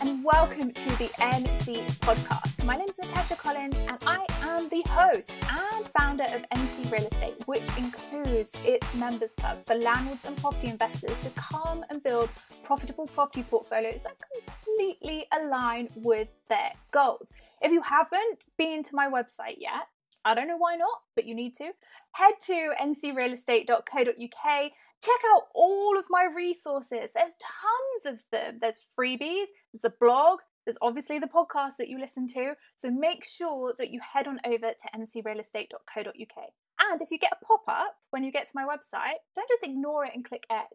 and welcome to the NC podcast. My name is Natasha Collins, and I am the host and founder of NC Real Estate, which includes its members club for landlords and property investors to come and build profitable property portfolios that completely align with their goals. If you haven't been to my website yet, I don't know why not, but you need to. Head to ncrealestate.co.uk check out all of my resources. There's tons of them. There's freebies, there's the blog, there's obviously the podcast that you listen to. So make sure that you head on over to ncrealestate.co.uk. And if you get a pop up when you get to my website, don't just ignore it and click X.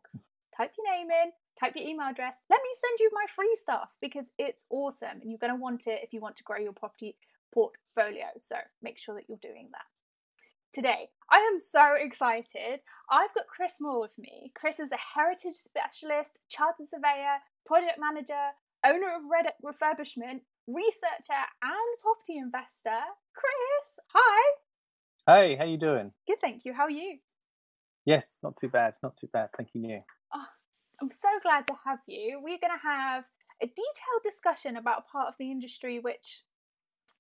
Type your name in, type your email address. Let me send you my free stuff because it's awesome and you're going to want it if you want to grow your property portfolio. So make sure that you're doing that today. I am so excited. I've got Chris Moore with me. Chris is a heritage specialist, chartered surveyor, project manager, owner of Red Refurbishment, researcher, and property investor. Chris, hi. Hey, how you doing? Good, thank you. How are you? Yes, not too bad. Not too bad. Thank you. Oh, I'm so glad to have you. We're going to have a detailed discussion about a part of the industry which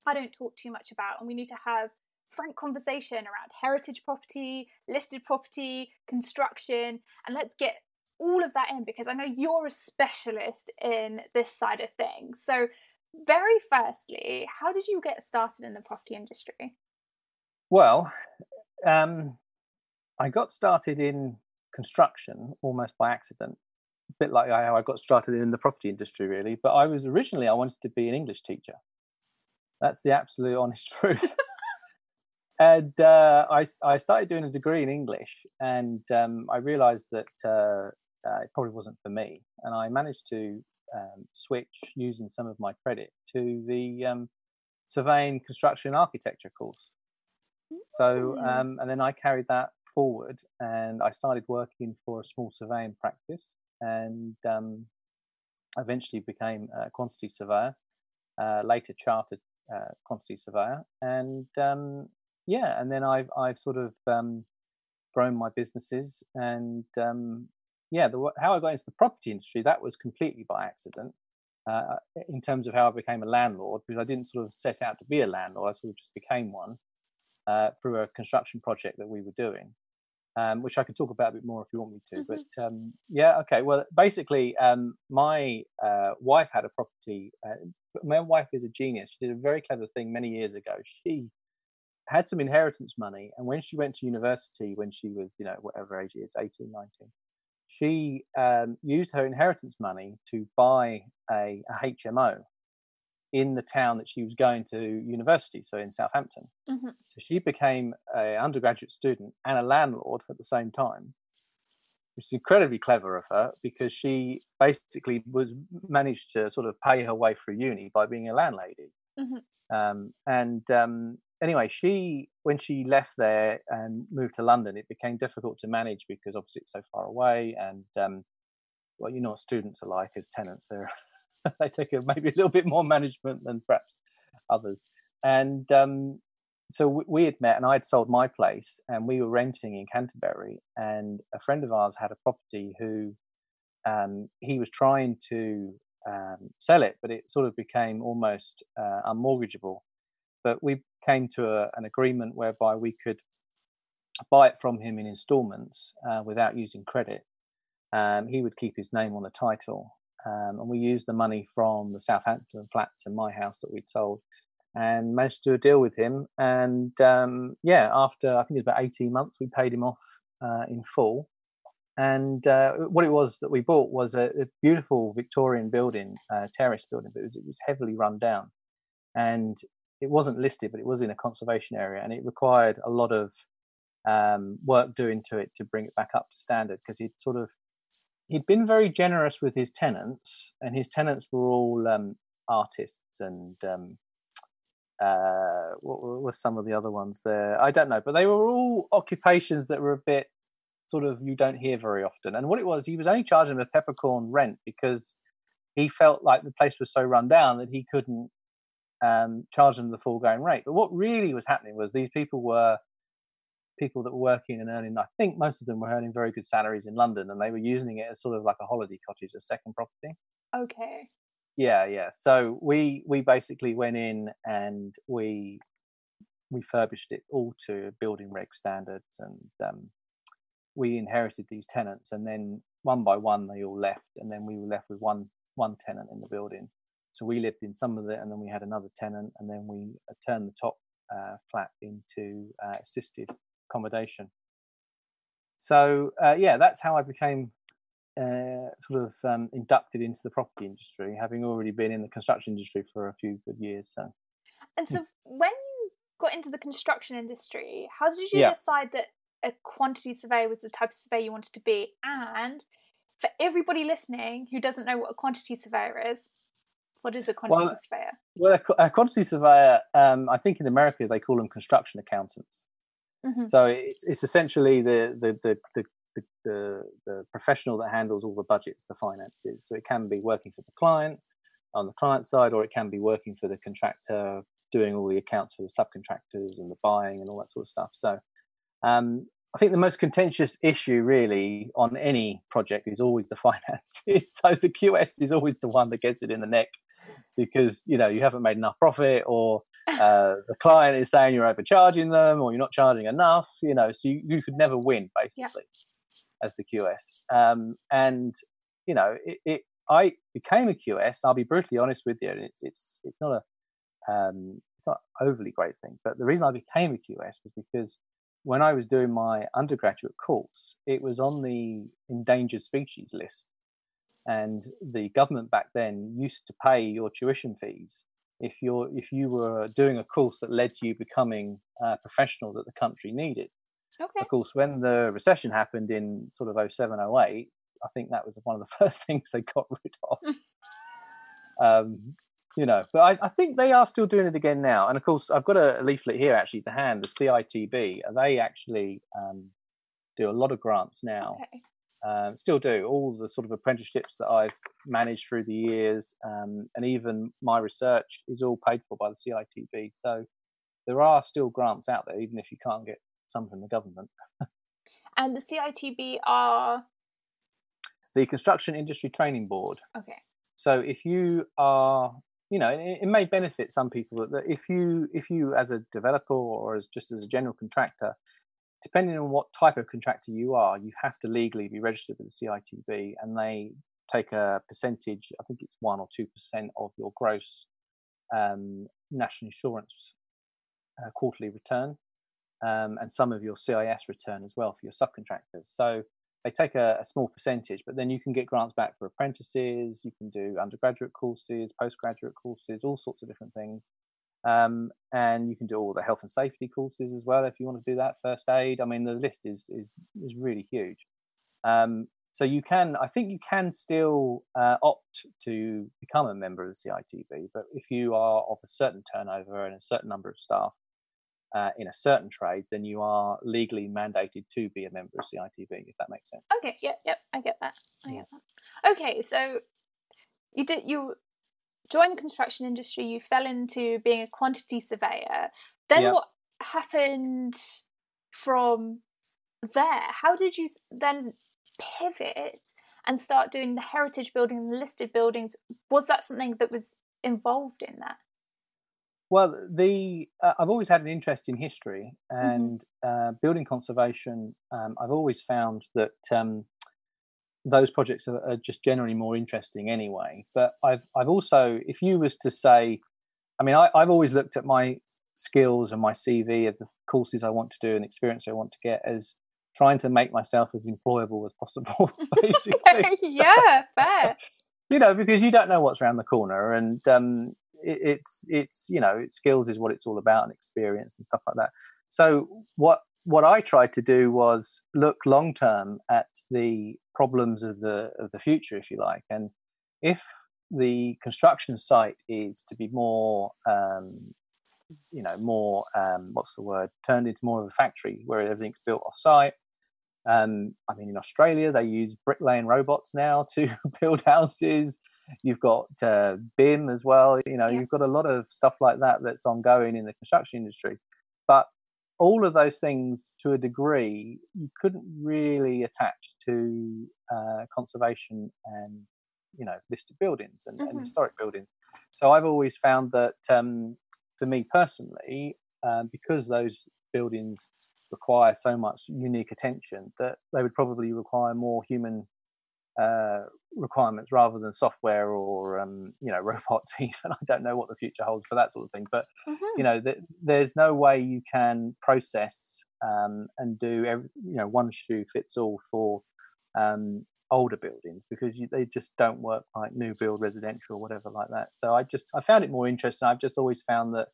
I don't talk too much about, and we need to have frank conversation around heritage property, listed property, construction, and let's get all of that in because I know you're a specialist in this side of things. So, very firstly, how did you get started in the property industry? Well, um, I got started in construction almost by accident, a bit like how I got started in the property industry, really. But I was originally I wanted to be an English teacher. That's the absolute honest truth and uh, I, I started doing a degree in English, and um, I realised that uh, uh, it probably wasn't for me. And I managed to um, switch using some of my credit to the um, surveying, construction, and architecture course. So, mm. um, and then I carried that forward, and I started working for a small surveying practice, and um, eventually became a quantity surveyor. Uh, later, chartered uh, quantity surveyor, and um, yeah, and then I've I've sort of um, grown my businesses, and um, yeah, the, how I got into the property industry that was completely by accident. Uh, in terms of how I became a landlord, because I didn't sort of set out to be a landlord, I sort of just became one uh, through a construction project that we were doing, um, which I can talk about a bit more if you want me to. Mm-hmm. But um, yeah, okay. Well, basically, um, my uh, wife had a property. My wife is a genius. She did a very clever thing many years ago. She had some inheritance money and when she went to university when she was you know whatever age it is 18 19 she um, used her inheritance money to buy a, a, hmo in the town that she was going to university so in southampton mm-hmm. so she became an undergraduate student and a landlord at the same time which is incredibly clever of her because she basically was managed to sort of pay her way through uni by being a landlady mm-hmm. um, and um, anyway, she when she left there and moved to London, it became difficult to manage because obviously it's so far away, and um, well, you know what students are like as tenants. They're they take a, maybe a little bit more management than perhaps others. And um, so we, had met, and I had sold my place, and we were renting in Canterbury. And a friend of ours had a property who um, he was trying to um, sell it, but it sort of became almost uh, unmortgageable. But we came to a, an agreement whereby we could buy it from him in installments uh, without using credit. Um, he would keep his name on the title. Um, and we used the money from the Southampton flats and my house that we'd sold and managed to do a deal with him. And um, yeah, after I think it was about 18 months, we paid him off uh, in full. And uh, what it was that we bought was a, a beautiful Victorian building, uh, terrace building, but it was, it was heavily run down. And it wasn't listed, but it was in a conservation area, and it required a lot of um, work doing to it to bring it back up to standard because he'd sort of he'd been very generous with his tenants, and his tenants were all um, artists and um, uh, what were some of the other ones there? I don't know, but they were all occupations that were a bit sort of you don't hear very often. And what it was, he was only charging a peppercorn rent because he felt like the place was so run down that he couldn't um, charge them the full going rate. But what really was happening was these people were people that were working and earning. I think most of them were earning very good salaries in London, and they were using it as sort of like a holiday cottage, a second property. Okay. Yeah, yeah. So we we basically went in and we refurbished it all to building reg standards, and um, we inherited these tenants, and then one by one they all left, and then we were left with one one tenant in the building. So we lived in some of it, and then we had another tenant, and then we uh, turned the top uh, flat into uh, assisted accommodation. So uh, yeah, that's how I became uh, sort of um, inducted into the property industry, having already been in the construction industry for a few good years. So, and so when you got into the construction industry, how did you yeah. decide that a quantity surveyor was the type of surveyor you wanted to be? And for everybody listening who doesn't know what a quantity surveyor is, what is a quantity well, surveyor? Well, a, a quantity surveyor, um, I think in America they call them construction accountants. Mm-hmm. So it's, it's essentially the, the, the, the the, the, professional that handles all the budgets, the finances. So it can be working for the client on the client side, or it can be working for the contractor, doing all the accounts for the subcontractors and the buying and all that sort of stuff. So um, I think the most contentious issue really on any project is always the finances. so the QS is always the one that gets it in the neck because you know you haven't made enough profit or uh, the client is saying you're overcharging them or you're not charging enough you know so you, you could never win basically as the QS. Um, and you know, it, it, I became a QS. I'll be brutally honest with you, and it's it's it's not a um, it's not overly great thing. But the reason I became a QS was because when I was doing my undergraduate course, it was on the endangered species list, and the government back then used to pay your tuition fees if you're if you were doing a course that led to you becoming a professional that the country needed. Okay. Of course, when the recession happened in sort of 07, 08, I think that was one of the first things they got rid of. um, you know, but I, I, think they are still doing it again now. And of course, I've got a leaflet here actually to hand, the CITB. They actually um, do a lot of grants now. Okay. Uh, still do all the sort of apprenticeships that I've managed through the years, um, and even my research is all paid for by the CITB. So there are still grants out there, even if you can't get some from the government. and the CITB are the Construction Industry Training Board. Okay. So if you are, you know, it, it may benefit some people that, if you if you as a developer or as just as a general contractor, depending on what type of contractor you are, you have to legally be registered with the CITB, and they take a percentage. I think it's one or two percent of your gross um, national insurance uh, quarterly return um, and some of your CIS return as well for your subcontractors. So they take a, a, small percentage, but then you can get grants back for apprentices. You can do undergraduate courses, postgraduate courses, all sorts of different things. Um, and you can do all the health and safety courses as well if you want to do that. First aid. I mean, the list is is is really huge. Um, so you can, I think, you can still uh, opt to become a member of the CITB, but if you are of a certain turnover and a certain number of staff, uh, in a certain trade, then you are legally mandated to be a member of CITB, if that makes sense. Okay, yep, yep, I get that. I get that. Okay, so you did you joined the construction industry, you fell into being a quantity surveyor. Then yep. what happened from there? How did you then pivot and start doing the heritage building and the listed buildings? Was that something that was involved in that? Well, the uh, I've always had an interest in history mm-hmm. and mm-hmm. uh, building conservation. Um, I've always found that um, those projects are, are, just generally more interesting anyway. But I've I've also, if you was to say, I mean, I, I've always looked at my skills and my CV of the courses I want to do and experience I want to get as trying to make myself as employable as possible. Basically, yeah, fair. you know, because you don't know what's around the corner, and um, it, it's it's you know skills is what it's all about and experience and stuff like that. So what what i tried to do was look long term at the problems of the of the future if you like. And if the construction site is to be more um, you know more um, what's the word turned into more of a factory where everything's built off site um, I mean, in Australia, they use bricklaying robots now to build houses you've got uh, BIM as well. You know, yeah. you've got a lot of stuff like that that's ongoing in the construction industry. But all of those things, to a degree, you couldn't really attach to uh, conservation and you know listed buildings and, Mhm. and historic buildings. So I've always found that um, for me personally, um, because those buildings require so much unique attention, that they would probably require more human uh, requirements rather than software or um, you know robots. Even I don't know what the future holds for that sort of thing, but Mhm. you know th- there's no way you can process um, and do every, you know one shoe fits all for um, older buildings because you, they just don't work like new build residential or whatever like that so i just i found it more interesting i've just always found that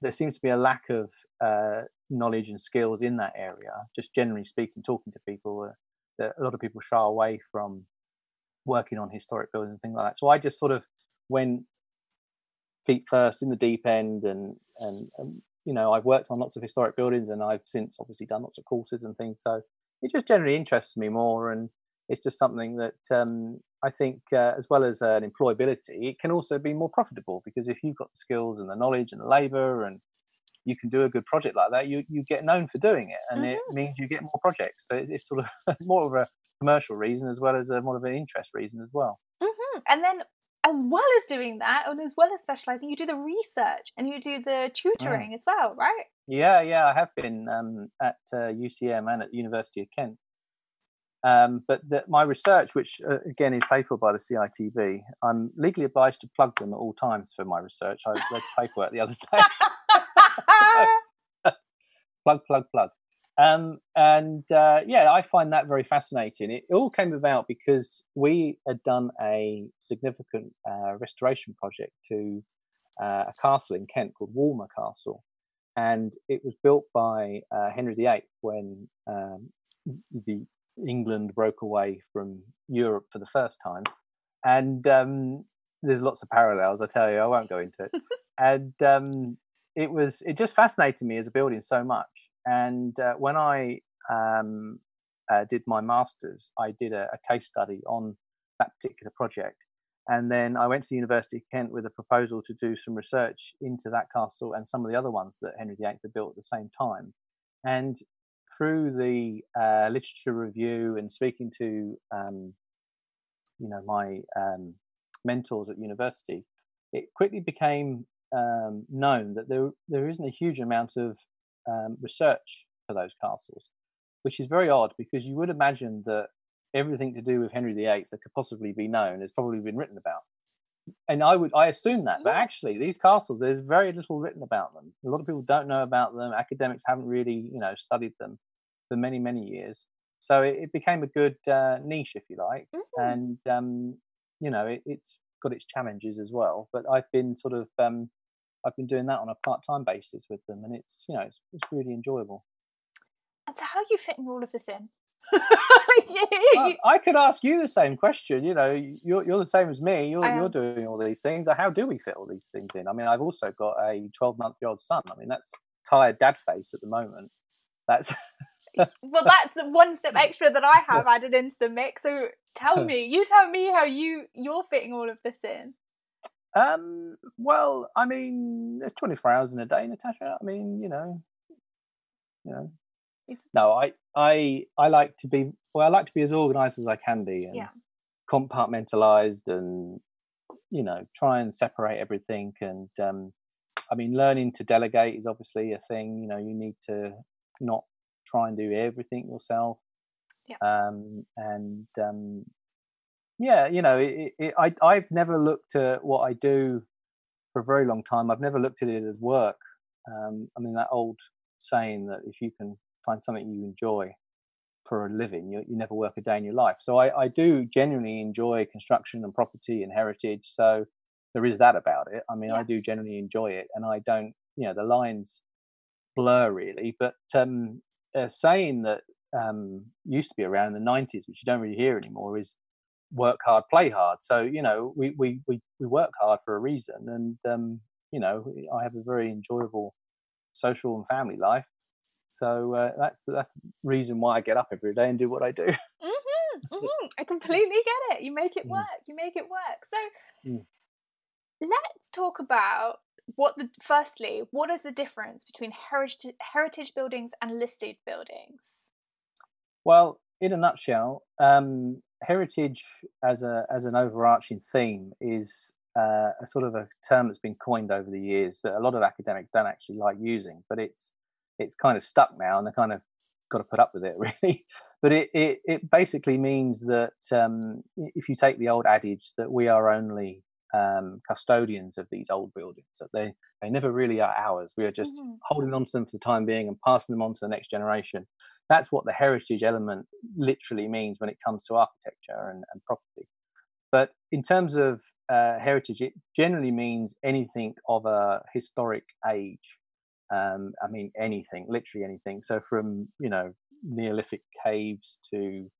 there seems to be a lack of uh, knowledge and skills in that area just generally speaking talking to people uh, that a lot of people shy away from working on historic buildings and things like that. So i just sort of went feet first in the deep end and and, and you know i've worked on lots of historic buildings and i've since obviously done lots of courses and things. So it just generally interests me more and it's just something that um, i think uh, as well as uh, an employability it can also be more profitable because if you've got the skills and the knowledge and the labor and you can do a good project like that you you get known for doing it and it means you get more projects. So it's sort of more of a commercial reason as well as a more of an interest reason as well Mhm. And then, as well as doing that, and as well as specializing, you do the research and you do the tutoring as well, right? Yeah, yeah, I have been um, at uh, UCM and at the University of Kent. Um, but the, my research, which uh, again is paid for by the CITB, I'm legally obliged to plug them at all times for my research. I read paperwork the other day. plug, plug, plug. Um, and uh, yeah, I find that very fascinating. It all came about because we had done a significant uh, restoration project to uh, a castle in Kent called Walmer Castle, and it was built by uh, Henry VIII when um, the England broke away from Europe for the first time. And um, there's lots of parallels. I tell you, I won't go into it. and um, it was it just fascinated me as a building so much. And uh, when I um, uh, did my masters, I did a, a case study on that particular project. And then I went to the University of Kent with a proposal to do some research into that castle and some of the other ones that Henry VIII had built at the same time. And through the uh, literature review and speaking to, um, you know, my um, mentors at university, it quickly became um, known that there there isn't a huge amount of um, research for those castles, which is very odd because you would imagine that everything to do with Henry VIII that could possibly be known has probably been written about. And I would I assume that, but actually these castles, there's very little written about them. A lot of people don't know about them. Academics haven't really, you know, studied them for many, many years. So it, it became a good uh, niche, if you like, Mm. and um, you know, it, it's got its challenges as well. But I've been sort of um, I've been doing that on a part-time basis with them, and it's you know it's, it's really enjoyable. And so, how are you fitting all of this in? Well, I could ask you the same question. You know, you're you're the same as me. You're you're doing all these things. How do we fit all these things in? I mean, I've also got a 12 month old son. I mean, that's tired dad face at the moment. That's well, that's one step extra that I have added into the mix. So, tell me, you tell me how you you're fitting all of this in. Um. Well, I mean, there's 24 hours in a day, Natasha. I mean, you know, you know. It's- No, I I I like to be well. I like to be as organised as I can be, and Yeah. compartmentalized, and you know, try and separate everything. And um, I mean, learning to delegate is obviously a thing. You know, you need to not try and do everything yourself. Yeah. Um, and um, yeah, you know, it, it, I I've never looked at what I do for a very long time. I've never looked at it as work. Um, I mean, that old saying that if you can find something you enjoy for a living, you, you never work a day in your life. So I, I do genuinely enjoy construction and property and heritage. So there is that about it. I mean, I do generally enjoy it, and I don't, you know, the lines blur really. But um, a saying that um, used to be around in the '90s, which you don't really hear anymore, is work hard, play hard. So you know, we we we, we work hard for a reason, and um, you know, I have a very enjoyable social and family life. So uh, that's that's the reason why I get up every day and do what I do. hmm hmm I completely get it. You make it Mm. work. You make it work. So, Mm. let's talk about what the firstly, what is the difference between heritage heritage buildings and listed buildings? Well, in a nutshell, um, heritage as a as an overarching theme is uh, a sort of a term that's been coined over the years that a lot of academics don't actually like using, but it's it's kind of stuck now, and they kind of got to put up with it really. but it it, it basically means that um, if you take the old adage that we are only um, custodians of these old buildings, that they they never really are ours. We are just mm-hmm. holding on to them for the time being and passing them on to the next generation. That's what the heritage element literally means when it comes to architecture and, and property. But in terms of uh, heritage, it generally means anything of a historic age. Um, I mean, anything, literally anything. So from you know Neolithic caves to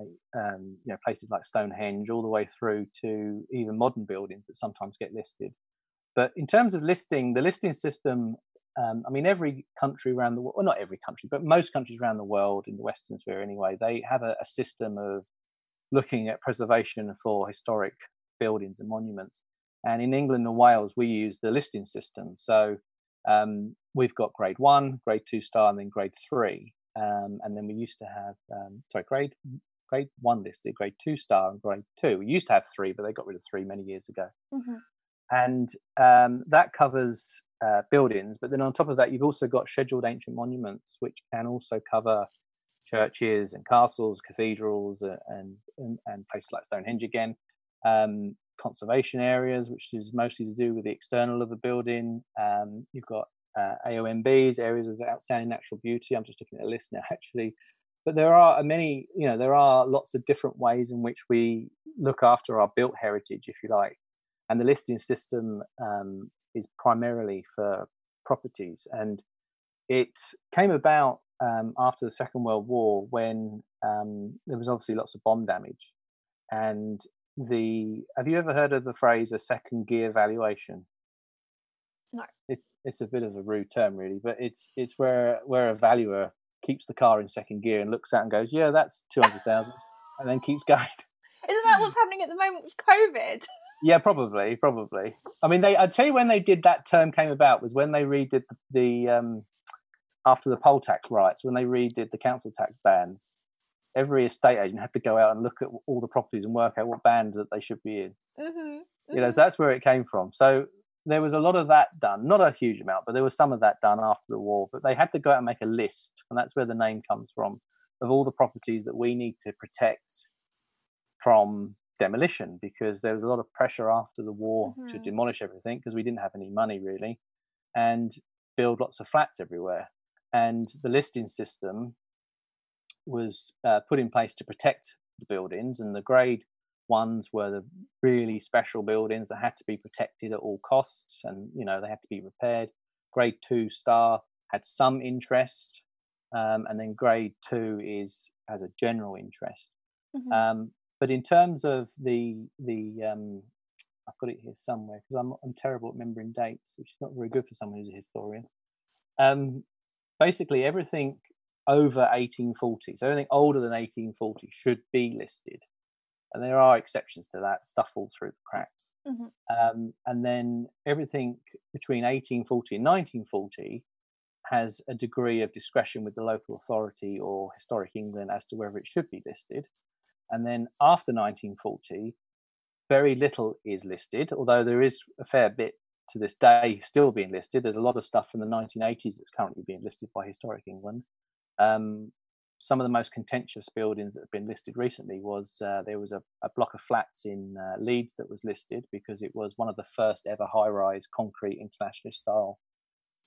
um, you know places like Stonehenge, all the way through to even modern buildings that sometimes get listed. But in terms of listing, the listing system, um, I mean, every country around the world, well, not every country, but most countries around the world in the Western sphere anyway, they have a, a system of looking at preservation for historic buildings and monuments. And in England and Wales, we use the listing system. So um, we've got grade one, grade two star, and then grade three. Um, and then we used to have, um, sorry, grade grade one listed, grade two star, and grade two. We used to have three, but they got rid of three many years ago. Mm-hmm. And um, that covers uh, buildings. But then on top of that, you've also got scheduled ancient monuments, which can also cover churches and castles, cathedrals, uh, and, and, and places like Stonehenge again. Um, conservation areas, which is mostly to do with the external of the building. Um, you've got uh, AONBs, areas of outstanding natural beauty. I'm just looking at a list now, actually. But there are many, you know, there are lots of different ways in which we look after our built heritage, if you like. And the listing system um, is primarily for properties. And it came about um, after the Second World War when um, there was obviously lots of bomb damage. And the have you ever heard of the phrase a second gear valuation? No. It's it's a bit of a rude term, really, but it's it's where where a valuer keeps the car in second gear and looks out and goes, "Yeah, that's two hundred thousand, and then keeps going. Isn't that what's happening at the moment with COVID? Yeah, probably, probably. I mean, they. I'd tell you when they did that term came about was when they redid the, the um, after the poll tax riots when they redid the council tax bans. Every estate agent had to go out and look at all the properties and work out what band that they should be in. Mm-hmm, mm-hmm. You know, so that's where it came from. So there was a lot of that done, not a huge amount, but there was some of that done after the war. But they had to go out and make a list, and that's where the name comes from, of all the properties that we need to protect from demolition because there was a lot of pressure after the war mm-hmm. to demolish everything because we didn't have any money really and build lots of flats everywhere and the listing system was uh, put in place to protect the buildings and the grade ones were the really special buildings that had to be protected at all costs and you know they had to be repaired grade two star had some interest um, and then grade two is has a general interest mm-hmm. um, but in terms of the the um, I've got it here somewhere because I'm I'm terrible at remembering dates, which is not very good for someone who's a historian. Um, basically, everything over 1840, so anything older than 1840, should be listed, and there are exceptions to that. Stuff falls through the cracks. Mm-hmm. Um, and then everything between 1840 and 1940 has a degree of discretion with the local authority or historic England as to whether it should be listed. And then after 1940, very little is listed, although there is a fair bit to this day still being listed. There's a lot of stuff from the 1980s that's currently being listed by Historic England. Um, some of the most contentious buildings that have been listed recently was uh, there was a, a, block of flats in uh, Leeds that was listed because it was one of the first ever high-rise concrete internationalist style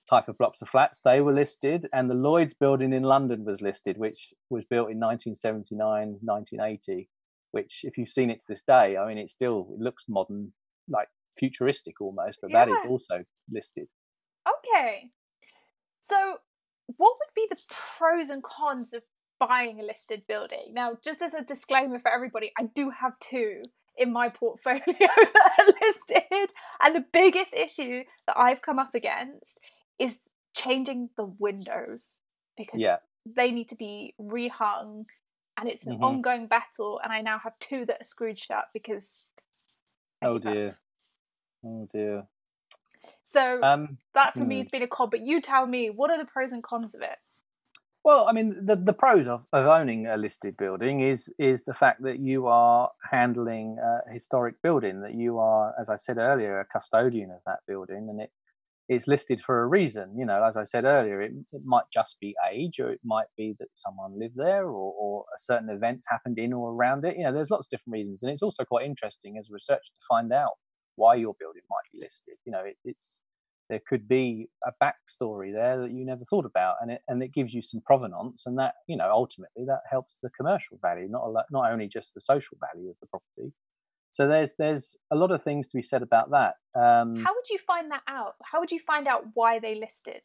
type of blocks of flats. They were listed, and the Lloyd's building in London was listed, which was built in 1979, 1980. Which, if you've seen it to this day, I mean, it still it looks modern, like futuristic almost, but yeah. that is also listed. Okay. So, what would be the pros and cons of buying a listed building? Now, just as a disclaimer for everybody, I do have two in my portfolio that are listed. And the biggest issue that I've come up against is changing the windows because yeah. they need to be rehung and it's an mm-hmm. ongoing battle and I now have two that are screwed shut because Oh dear. Oh dear. So um, that for mm. me has been a con, but you tell me, what are the pros and cons of it? Well, I mean, the, the pros of, of owning a listed building is is the fact that you are handling a historic building, that you are, as I said earlier, a custodian of that building, and it it's listed for a reason. You know, as I said earlier, it, it might just be age, or it might be that someone lived there, or, or a certain events happened in or around it. You know, there's lots of different reasons, and it's also quite interesting as a researcher to find out why your building might be listed. You know, it, it's there could be a backstory there that you never thought about, and it and it gives you some provenance, and that you know ultimately that helps the commercial value, not a, not only just the social value of the property. So there's there's a lot of things to be said about that. Um, How would you find that out? How would you find out why they listed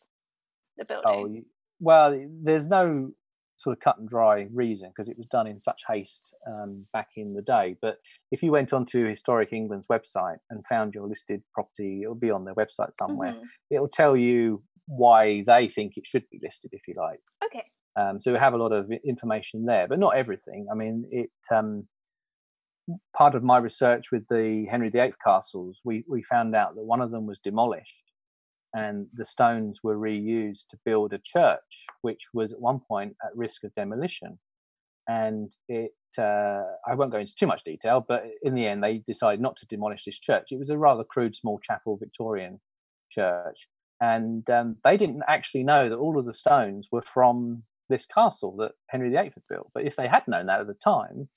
the building? Oh, well, there's no sort of cut and dry reason because it was done in such haste um, back in the day. But if you went onto Historic England's website and found your listed property, it'll be on their website somewhere. Mm-hmm. It'll tell you why they think it should be listed, if you like. Okay. Um, so we have a lot of information there, but not everything. I mean, it. Um, part of my research with the Henry VIII castles, we we found out that one of them was demolished and the stones were reused to build a church, which was at one point at risk of demolition. And it, uh, I won't go into too much detail, but in the end, they decided not to demolish this church. It was a rather crude, small chapel Victorian church. And um, they didn't actually know that all of the stones were from this castle that Henry VIII had built. But if they had known that at the time,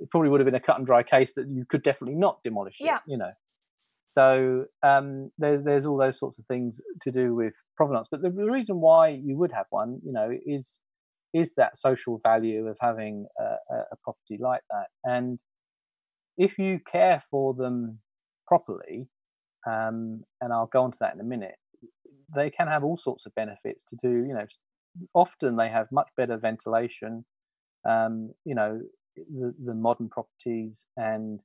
it probably would have been a cut and dry case that you could definitely not demolish yeah. it, you know. So um, there, there's all those sorts of things to do with provenance. But the, the, reason why you would have one, you know, is is that social value of having a, a property like that. And if you care for them properly, um, and I'll go on to that in a minute, they can have all sorts of benefits to do. You know, often they have much better ventilation. Um, you know, the, the modern properties and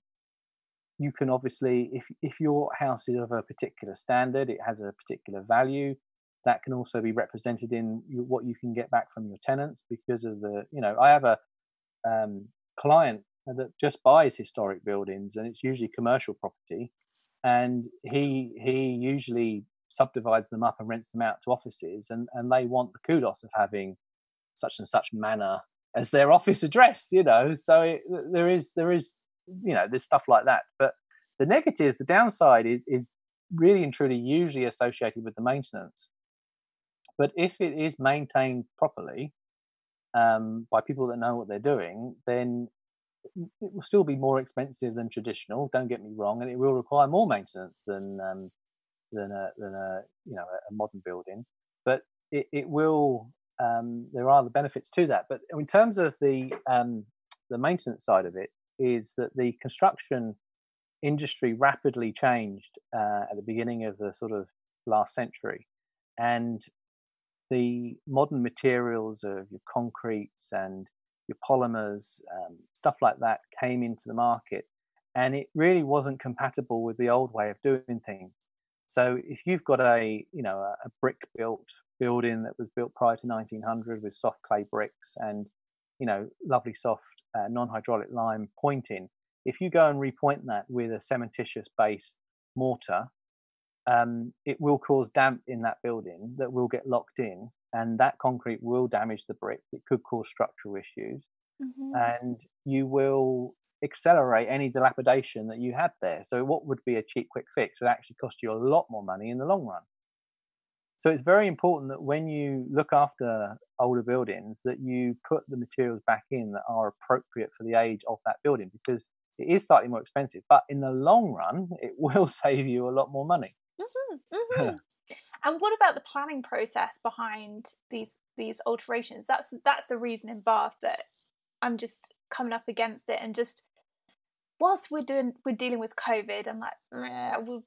you can obviously if if your house is of a particular standard it has a particular value that can also be represented in what you can get back from your tenants because of the you know i have a um, client that just buys historic buildings and it's usually commercial property and he he usually subdivides them up and rents them out to offices and and they want the kudos of having such and such manor as their office address you know? So it, there is there is you know there's stuff like that. But the negatives the downside is, is really and truly usually associated with the maintenance. But if it is maintained properly um, by people that know what they're doing then it will still be more expensive than traditional don't get me wrong and it will require more maintenance than um, than a than a you know a modern building. But it, it will um, there are the benefits to that. But in terms of the um, the maintenance side of it is that the construction industry rapidly changed uh, at the beginning of the sort of last century, and the modern materials of your concretes and your polymers, um, stuff like that, came into the market, and it really wasn't compatible with the old way of doing things. So if you've got a you know a, brick built building that was built prior to 1900 with soft clay bricks and you know, lovely soft uh, non-hydraulic lime pointing, if you go and repoint that with a cementitious base mortar, um, it will cause damp in that building that will get locked in, and that concrete will damage the brick. It could cause structural issues, mm-hmm. and you will accelerate any dilapidation that you had there. So, what would be a cheap, quick fix would actually cost you a lot more money in the long run. So it's very important that when you look after older buildings, that you put the materials back in that are appropriate for the age of that building, because it is slightly more expensive, but in the long run, it will save you a lot more money. Mm-hmm, mm-hmm. and what about the planning process behind these these alterations? That's that's the reason in Bath that I'm just coming up against it, and just whilst we're doing we're dealing with COVID, I'm like, we'll,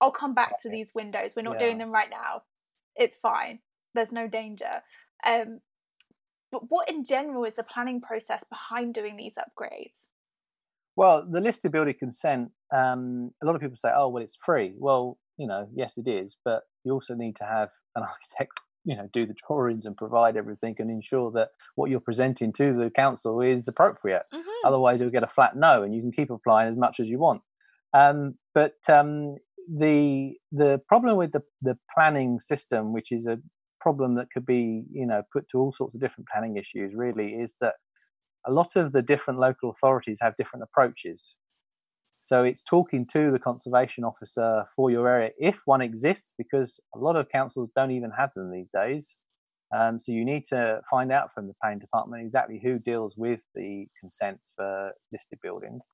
I'll come back to these windows. We're not yeah. doing them right now it's fine. There's no danger. Um, but what in general is the planning process behind doing these upgrades? Well, the listed building consent, um, a lot of people say, oh, well, it's free. Well, you know, yes, it is, but you also need to have an architect, you know, do the drawings and provide everything and ensure that what you're presenting to the council is appropriate. Mm-hmm. Otherwise, you'll get a flat no, and you can keep applying as much as you want. Um, but um, the the problem with the the planning system, which is a problem that could be you know put to all sorts of different planning issues really is that a lot of the different local authorities have different approaches so it's talking to the conservation officer for your area if one exists because a lot of councils don't even have them these days um, so you need to find out from the planning department exactly who deals with the consents for listed buildings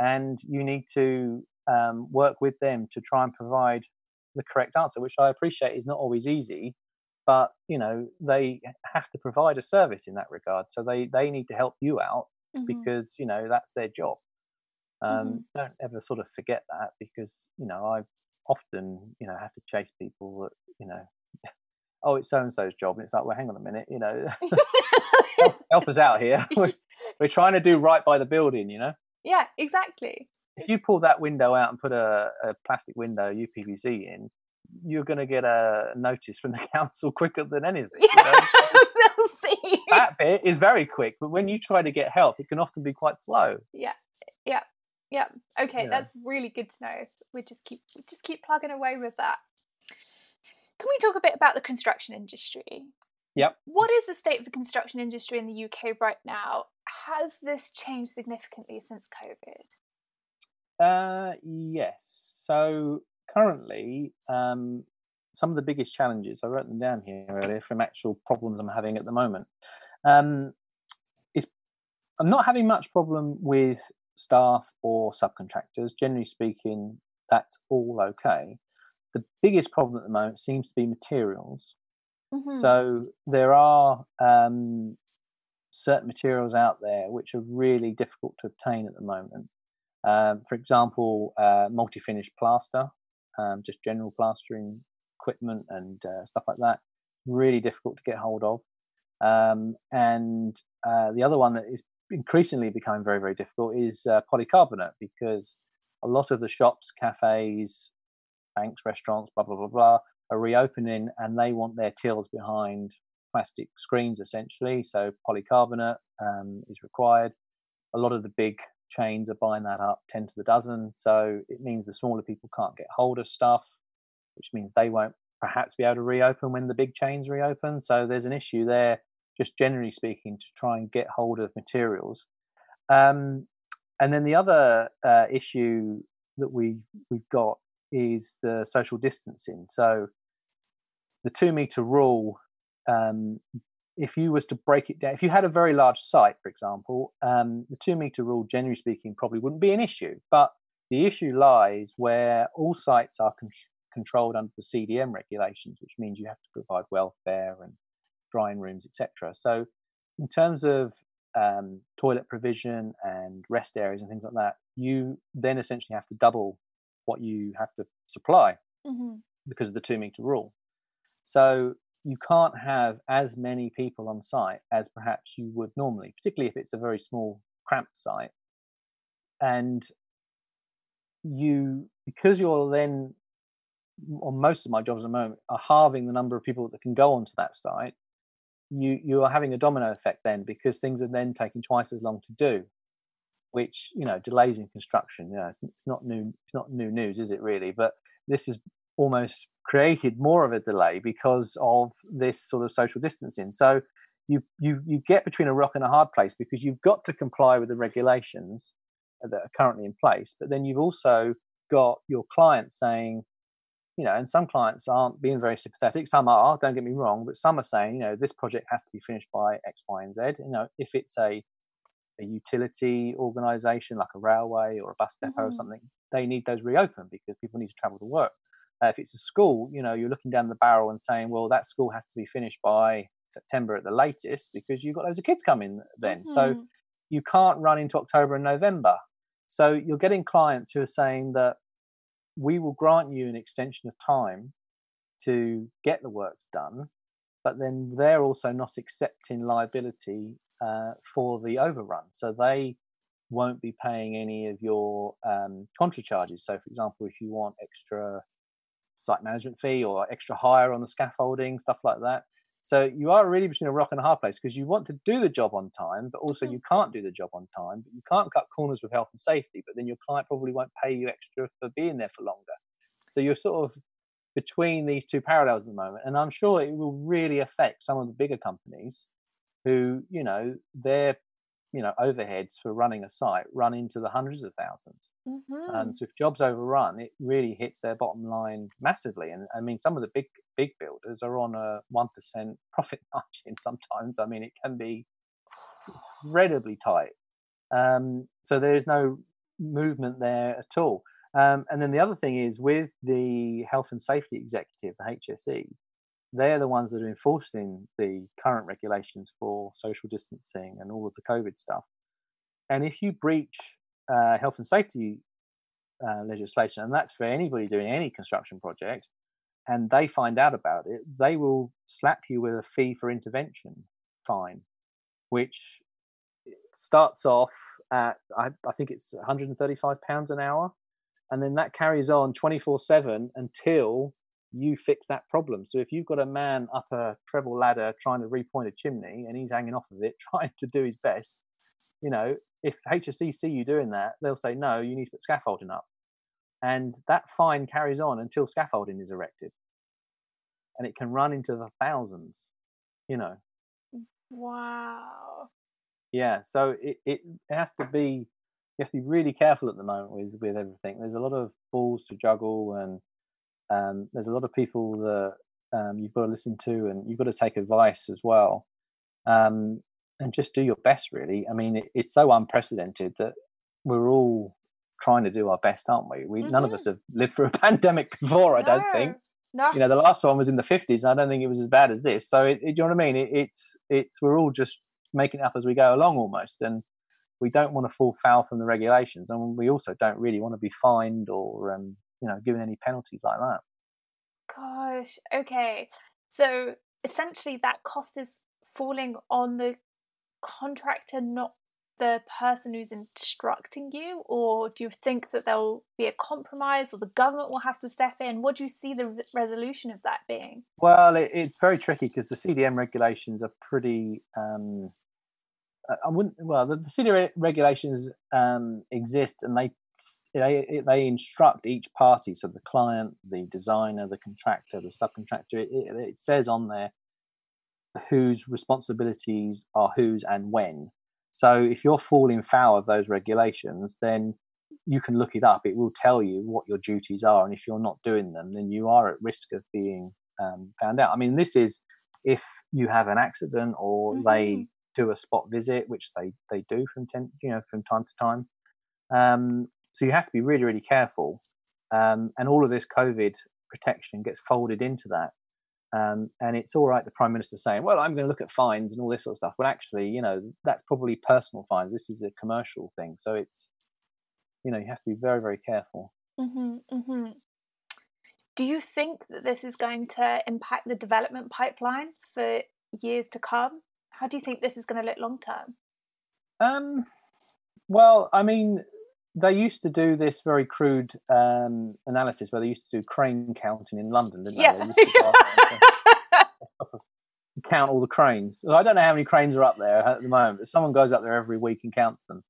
and you need to um, work with them to try and provide the correct answer, which I appreciate is not always easy, but you know they have to provide a service in that regard. So they they need to help you out mm-hmm. because you know that's their job. Um, mm-hmm. Don't ever sort of forget that because you know I often you know have to chase people that you know oh it's so and so's job and it's like well hang on a minute you know help, help, us out here we're, we're trying to do right by the building you know yeah exactly if you pull that window out and put a, a plastic window UPVC in, you're going to get a notice from the council quicker than anything. You know? that bit is very quick, but when you try to get help, it can often be quite slow. Yeah, yeah, yeah. Okay, yeah. that's really good to know. We just keep we just keep plugging away with that. Can we talk a bit about the construction industry? Yep. What is the state of the construction industry in the UK right now? Has this changed significantly since COVID? Uh, yes. So currently, um, some of the biggest challenges I wrote them down here earlier from actual problems I'm having at the moment. Um, is I'm not having much problem with staff or subcontractors. Generally speaking, that's all okay. The biggest problem at the moment seems to be materials. Mm-hmm. So there are um, certain materials out there which are really difficult to obtain at the moment. Um, for example, uh, multi-finish plaster, um, just general plastering equipment and uh, stuff like that, really difficult to get hold of. Um, and uh, the other one that is increasingly becoming very, very difficult is uh, polycarbonate because a lot of the shops, cafes, banks, restaurants, blah, blah, blah, blah, are reopening and they want their tills behind plastic screens essentially. So polycarbonate um, is required. A lot of the big chains are buying that up 10 to the dozen. So it means the smaller people can't get hold of stuff, which means they won't perhaps be able to reopen when the big chains reopen. So there's an issue there, just generally speaking, to try and get hold of materials. Um, and then the other uh, issue that we we've got is the social distancing. So the two meter rule um, if you was to break it down, if you had a very large site, for example, um, the two meter rule, generally speaking, probably wouldn't be an issue. But the issue lies where all sites are con- controlled under the CDM regulations, which means you have to provide welfare and drying rooms, etc. So, in terms of um, toilet provision and rest areas and things like that, you then essentially have to double what you have to supply mm-hmm. because of the two meter rule. So you can't have as many people on site as perhaps you would normally, particularly if it's a very small, cramped site. And you, because you're then, on most of my jobs at the moment, are halving the number of people that can go onto that site, you you are having a domino effect then because things are then taking twice as long to do which you know delays in construction you know it's, it's not new it's not new news is it really but this is almost created more of a delay because of this sort of social distancing. So you you you get between a rock and a hard place because you've got to comply with the regulations that are currently in place, but then you've also got your client saying, you know, and some clients aren't being very sympathetic. Some are, don't get me wrong, but some are saying, you know, this project has to be finished by X, Y, and Z. You know, if it's a a utility organization like a railway or a bus depot mm-hmm. or something, they need those reopened because people need to travel to work. Uh, if it's a school, you know, you're looking down the barrel and saying, well, that school has to be finished by September at the latest because you've got loads of kids coming then. Mm-hmm. So you can't run into October and November. So you're getting clients who are saying that we will grant you an extension of time to get the works done, but then they're also not accepting liability uh, for the overrun. So they won't be paying any of your um, contra charges. So, for example, if you want extra site management fee or extra hire on the scaffolding, stuff like that. So you are really between a rock and a hard place because you want to do the job on time, but also mm-hmm. you can't do the job on time. But you can't cut corners with health and safety, but then your client probably won't pay you extra for being there for longer. So you're sort of between these two parallels at the moment, and I'm sure it will really affect some of the bigger companies who, you know, their you know overheads for running a site run into the hundreds of 1000s mm-hmm. um, so if jobs overrun, it really hits their bottom line massively. And I mean, some of the big big builders are on a one percent profit margin. Sometimes, I mean, it can be incredibly tight. Um, so there is no movement there at all. Um, and then the other thing is with the health and safety executive, the HSE, they're the ones that are enforcing the current regulations for social distancing and all of the COVID stuff. And if you breach uh, health and safety uh, legislation, and that's for anybody doing any construction project, and they find out about it, they will slap you with a fee for intervention fine, which starts off at I, I think it's 135 pounds an hour, and then that carries on 24 seven until you fix that problem. So if you've got a man up a treble ladder trying to repoint a chimney and he's hanging off of it, trying to do his best, you know, if HSE see you doing that, they'll say, no, you need to put scaffolding up. And that fine carries on until scaffolding is erected. And it can run into the thousands, you know. Wow. Yeah. So it, it has to be, you have to be really careful at the moment with, with everything. There's a lot of balls to juggle and um, there's a lot of people that um, you've got to listen to and you've got to take advice as well. Um, and just do your best really i mean it, it's so unprecedented that we're all trying to do our best aren't we? We mm-hmm. none of us have lived through a pandemic before i don't think. No. you know the last one was in the 50s and i don't think it was as bad as this. So it, it, do you know what i mean? It, it's it's we're all just making it up as we go along almost and we don't want to fall foul from the regulations and we also don't really want to be fined or um, you know given any penalties like that. Gosh okay. So essentially that cost is falling on the contractor not the person who's instructing you, or do you think that there'll be a compromise, or the government will have to step in? What do you see the resolution of that being? Well, it, it's very tricky because the CDM regulations are pretty. Um, I wouldn't. Well, the, the CDM regulations um, exist, and they they they instruct each party, so the client, the designer, the contractor, the subcontractor. It, it, it says on there whose responsibilities are whose and when. So if you're falling foul of those regulations, then you can look it up. It will tell you what your duties are, and if you're not doing them, then you are at risk of being um, found out. I mean, this is if you have an accident or mm-hmm. they do a spot visit, which they they do from ten, you know, from time to time. Um, so you have to be really, really careful. Um, and all of this COVID protection gets folded into that. Um, and it's all right, the prime minister saying, "Well, I'm going to look at fines and all this sort of stuff." Well, actually, you know, that's probably personal fines. This is a commercial thing, so it's, you know, you have to be very, very careful. Mm-hmm, mm-hmm. Do you think that this is going to impact the development pipeline for years to come? How do you think this is going to look long term? Um, well, I mean, they used to do this very crude um, analysis where they used to do crane counting in London, didn't they? Yeah. they count all the cranes. I don't know how many cranes are up there at the moment, but someone goes up there every week and counts them.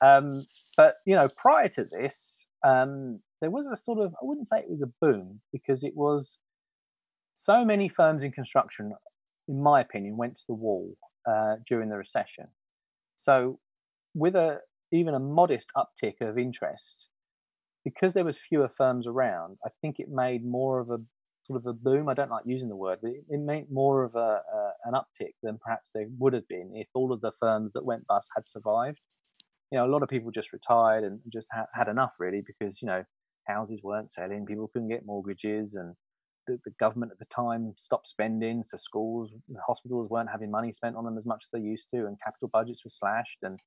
Um, but you know, prior to this, um, there was a sort of I wouldn't say it was a boom because it was so many firms in construction, in my opinion, went to the wall uh, during the recession. So with a even a modest uptick of interest, because there was fewer firms around, I think it made more of a sort of a boom. I don't like using the word, but it, it made more of a, a, an uptick than perhaps there would have been if all of the firms that went bust had survived. You know, a lot of people just retired and just ha- had enough really because you know houses weren't selling, people couldn't get mortgages, and the, the, government at the time stopped spending. So schools, hospitals weren't having money spent on them as much as they used to, and capital budgets were slashed, and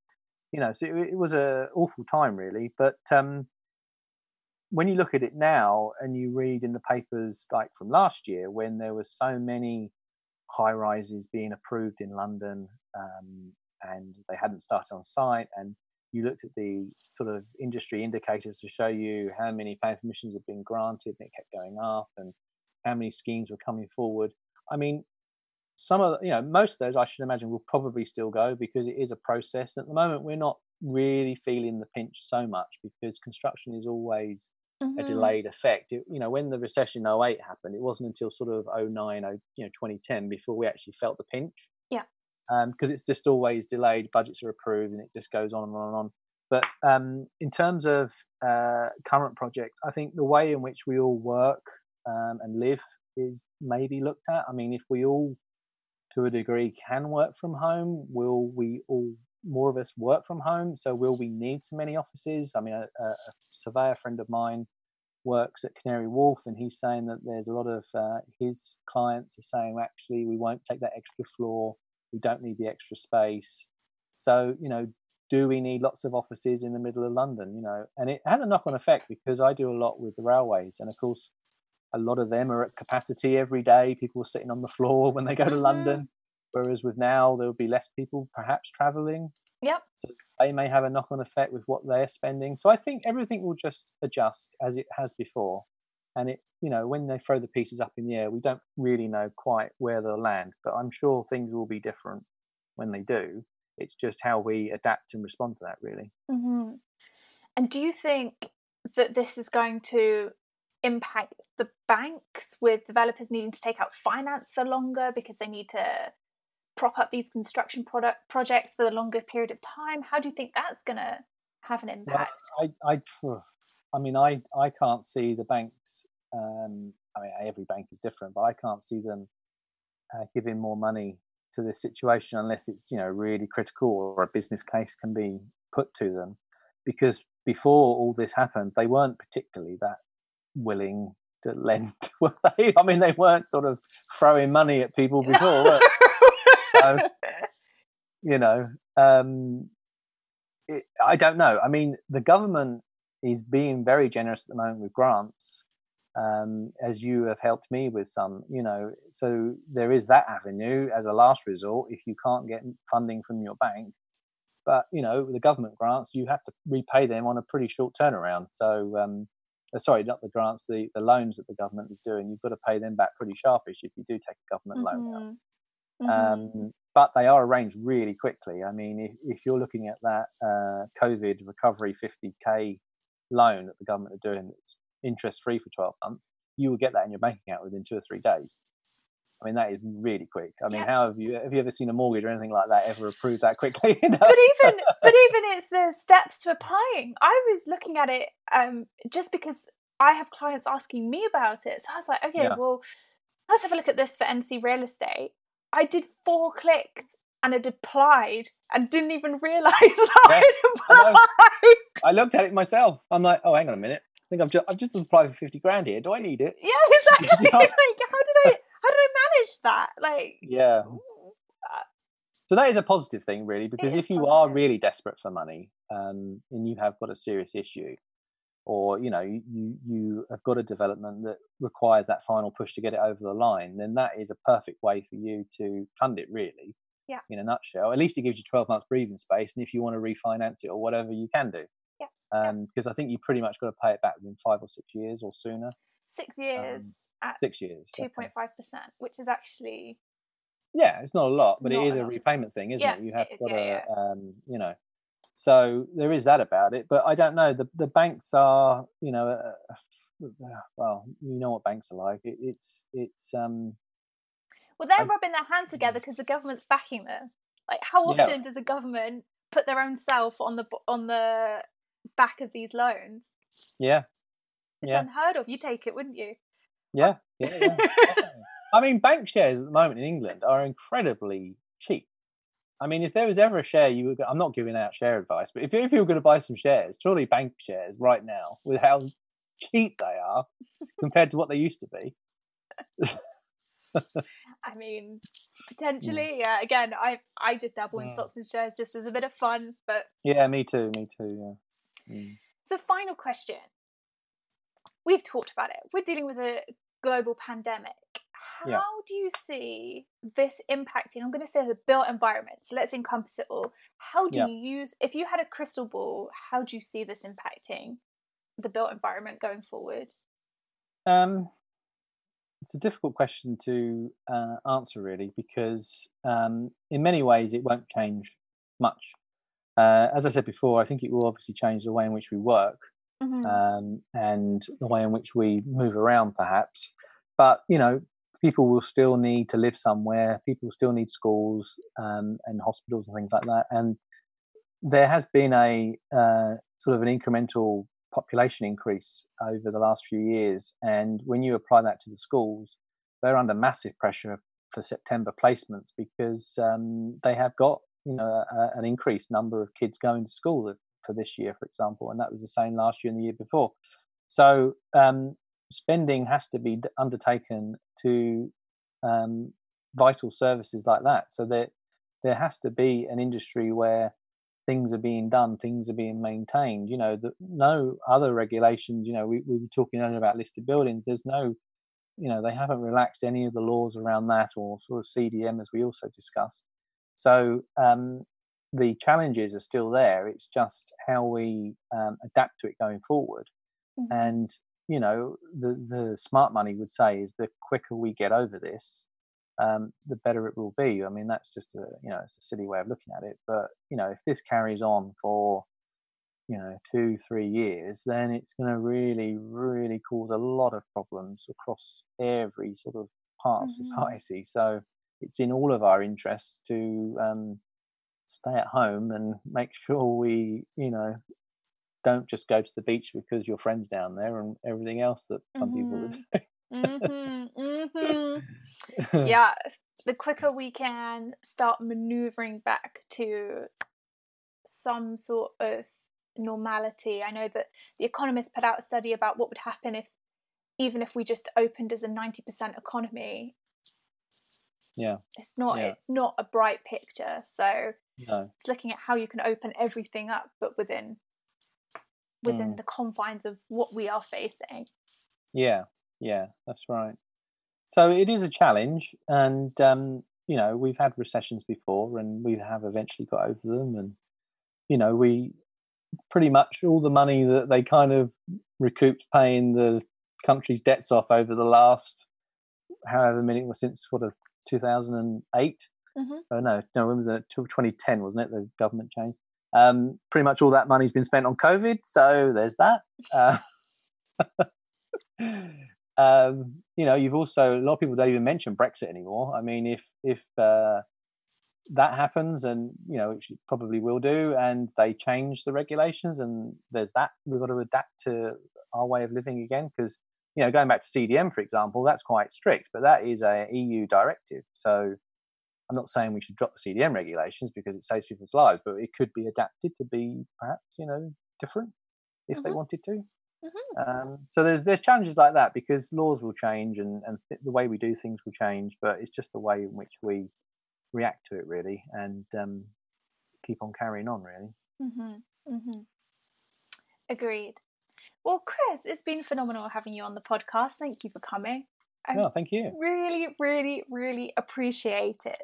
you know, so it, it was a awful time really. But um, when you look at it now and you read in the papers like from last year when there were so many high rises being approved in London um, and they hadn't started on site and you looked at the sort of industry indicators to show you how many planning permissions had been granted and it kept going up and how many schemes were coming forward. I mean, some of you know most of those i should imagine will probably still go because it is a process at the moment we're not really feeling the pinch so much because construction is always mm-hmm. a delayed effect. It, you know, when the recession 08 happened, it wasn't until sort of 09, you know, 2010 before we actually felt the pinch. Yeah. Because um, it's just always delayed. Budgets are approved, and it just goes on and on and on. But um, in terms of uh, current projects, I think the way in which we all work um, and live is maybe looked at. I mean, if we all, to a degree, can work from home, will we all more of us work from home? So will we need so many offices? I mean, a, a surveyor friend of mine works at Canary Wharf, and he's saying that there's a lot of uh, his clients are saying actually we won't take that extra floor, we don't need the extra space. So you know, do we need lots of offices in the middle of London? You know, and it had a knock-on effect because I do a lot with the railways, and of course, a lot of them are at capacity every day. People are sitting on the floor when they go to mm-hmm. London. Whereas with now, there will be less people perhaps traveling. Yep. So they may have a knock on effect with what they're spending. So I think everything will just adjust as it has before. And it, you know, when they throw the pieces up in the air, we don't really know quite where they'll land. But I'm sure things will be different when they do. It's just how we adapt and respond to that, really. Mm-hmm. And do you think that this is going to impact the banks with developers needing to take out finance for longer because they need to prop up these construction product projects for a longer period of time? How do you think that's going to have an impact? Well, I, I, I mean, I, I can't see the banks. Um, I mean, every bank is different, but I can't see them uh, giving more money to this situation unless it's you know really critical or a business case can be put to them. Because before all this happened, they weren't particularly that willing to lend, were they? I mean, they weren't sort of throwing money at people before so, you know, um, it, I don't know. I mean, the government is being very generous at the moment with grants, um, as you have helped me with some. You know, so there is that avenue as a last resort if you can't get funding from your bank. But you know, the government grants, you have to repay them on a pretty short turnaround. So, um, sorry, not the grants, the, the loans that the government is doing, you've got to pay them back pretty sharpish if you do take a government mm-hmm. loan out. Mm-hmm. Um, but they are arranged really quickly. I mean, if, if you're looking at that uh, COVID recovery 50k loan that the government are doing that's interest free for 12 months, you will get that in your bank account within two or three days. I mean, that is really quick. I mean, yeah. how have you have you ever seen a mortgage or anything like that ever approved that quickly? Know? But even but even it's the steps to applying. I was looking at it um, just because I have clients asking me about it, so I was like, okay, yeah. well, let's have a look at this for NC Real Estate. I did four clicks and it applied and didn't even realise yeah, applied. I, I, looked at it myself. I'm like, oh, hang on a minute. I think I've just I've just applied for fifty grand here. Do I need it? Yeah, exactly. like, how did I how did I manage that? Like, yeah. Uh, so that is a positive thing, really, because if you positive. are really desperate for money um, and you have got a serious issue, or you know you you have got a development that requires that final push to get it over the line then that is a perfect way for you to fund it really yeah. in a nutshell. At least it gives you 12 months breathing space and if you want to refinance it or whatever you can do. Yeah. Um because i think you pretty much got to pay it back within five or six years or sooner. Six years. um, at six years 2.5% which is actually yeah it's not a lot but it is a repayment thing isn't yeah, it you have it got is, yeah, to yeah. um you know so there is that about it, but I don't know. The the banks are, you know, uh, well, you know what banks are like. It, it's it's um. Well, they're I, rubbing their hands together because the government's backing them. Like, how often does a government put their own self on the on the back of these loans? Yeah, it's unheard of. You take it, wouldn't you? Yeah, yeah. yeah I mean, bank shares at the moment in England are incredibly cheap. I mean, if there was ever a share you were, I'm not giving out share advice, but if, if you were going to buy some shares, surely bank shares right now, with how cheap they are compared to what they used to be. I mean, potentially, yeah. Again, I I just dabble in yeah. stocks and shares just as a bit of fun, but yeah, me too, me too. Yeah. Mm. So, final question. We've talked about it. We're dealing with a global pandemic how yeah. do you see this impacting i'm going to say the built environment so let's encompass it all how do yeah. you use if you had a crystal ball how do you see this impacting the built environment going forward um it's a difficult question to uh, answer really because um, in many ways it won't change much uh, as i said before i think it will obviously change the way in which we work mm-hmm. um, and the way in which we move around, perhaps. But you know, people will still need to live somewhere. People still need schools um, and hospitals and things like that. And there has been a uh, sort of an incremental population increase over the last few years. And when you apply that to the schools, they're under massive pressure for September placements because um, they have got you know a, an increased number of kids going to school for this year, for example, and that was the same last year and the year before. So um, spending has to be undertaken to um, vital services like that. So there there has to be an industry where things are being done, things are being maintained. You know, the, no other regulations. You know, we, we were talking earlier about listed buildings. There's no, you know, they haven't relaxed any of the laws around that or sort of CDM as we also discussed. So um, the challenges are still there. It's just how we um, adapt to it going forward. Mm-hmm. And you know, the the smart money would say is the quicker we get over this, um, the better it will be. I mean, that's just a you know, it's a silly way of looking at it. But you know, if this carries on for you know two three years, then it's going to really really cause a lot of problems across every sort of part of mm-hmm. society. So it's in all of our interests to um, stay at home and make sure we you know don't just go to the beach because your friends down there and everything else that some mm-hmm. people do. mm-hmm, mm-hmm. yeah, the quicker we can start maneuvering back to some sort of normality. I know that The Economist put out a study about what would happen if, even if we just opened as a 90% economy. Yeah. It's not yeah. it's not a bright picture. So no. it's looking at how you can open everything up but within within mm. the confines of what we are facing. Yeah, yeah, that's right. So it is a challenge, and um, you know we've had recessions before, and we have eventually got over them, and you know we pretty much all the money that they kind of recouped paying the country's debts off over the last however many was since sort of 2008 mm-hmm. oh no no when was it 2010 wasn't it the government change um, pretty much all that money's been spent on COVID, so there's that. Uh, um, you know, you've also a lot of people don't even mention Brexit anymore. I mean, if if uh, that happens, and you know, it probably will do, and they change the regulations, and there's that we've got to adapt to our way of living again because you know, going back to CDM, for example, that's quite strict, but that is a EU directive. So I'm not saying we should drop the CDM regulations because it saves people's lives, but it could be adapted to be perhaps you know different if mm-hmm. they wanted to. Mm-hmm. Um, so there's there's challenges like that because laws will change and and th- the way we do things will change, but it's just the way in which we react to it really and um, keep on carrying on really. Mm-hmm. mm-hmm. Agreed. Well, Chris, it's been phenomenal having you on the podcast. Thank you for coming. Oh, I no, thank you. Really, really, really appreciate it.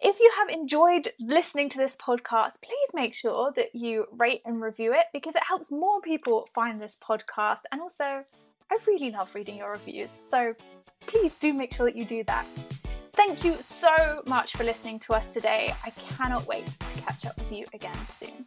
If you have enjoyed listening to this podcast, please make sure that you rate and review it because it helps more people find this podcast. And also, I really love reading your reviews. So please do make sure that you do that. Thank you so much for listening to us today. I cannot wait to catch up with you again soon.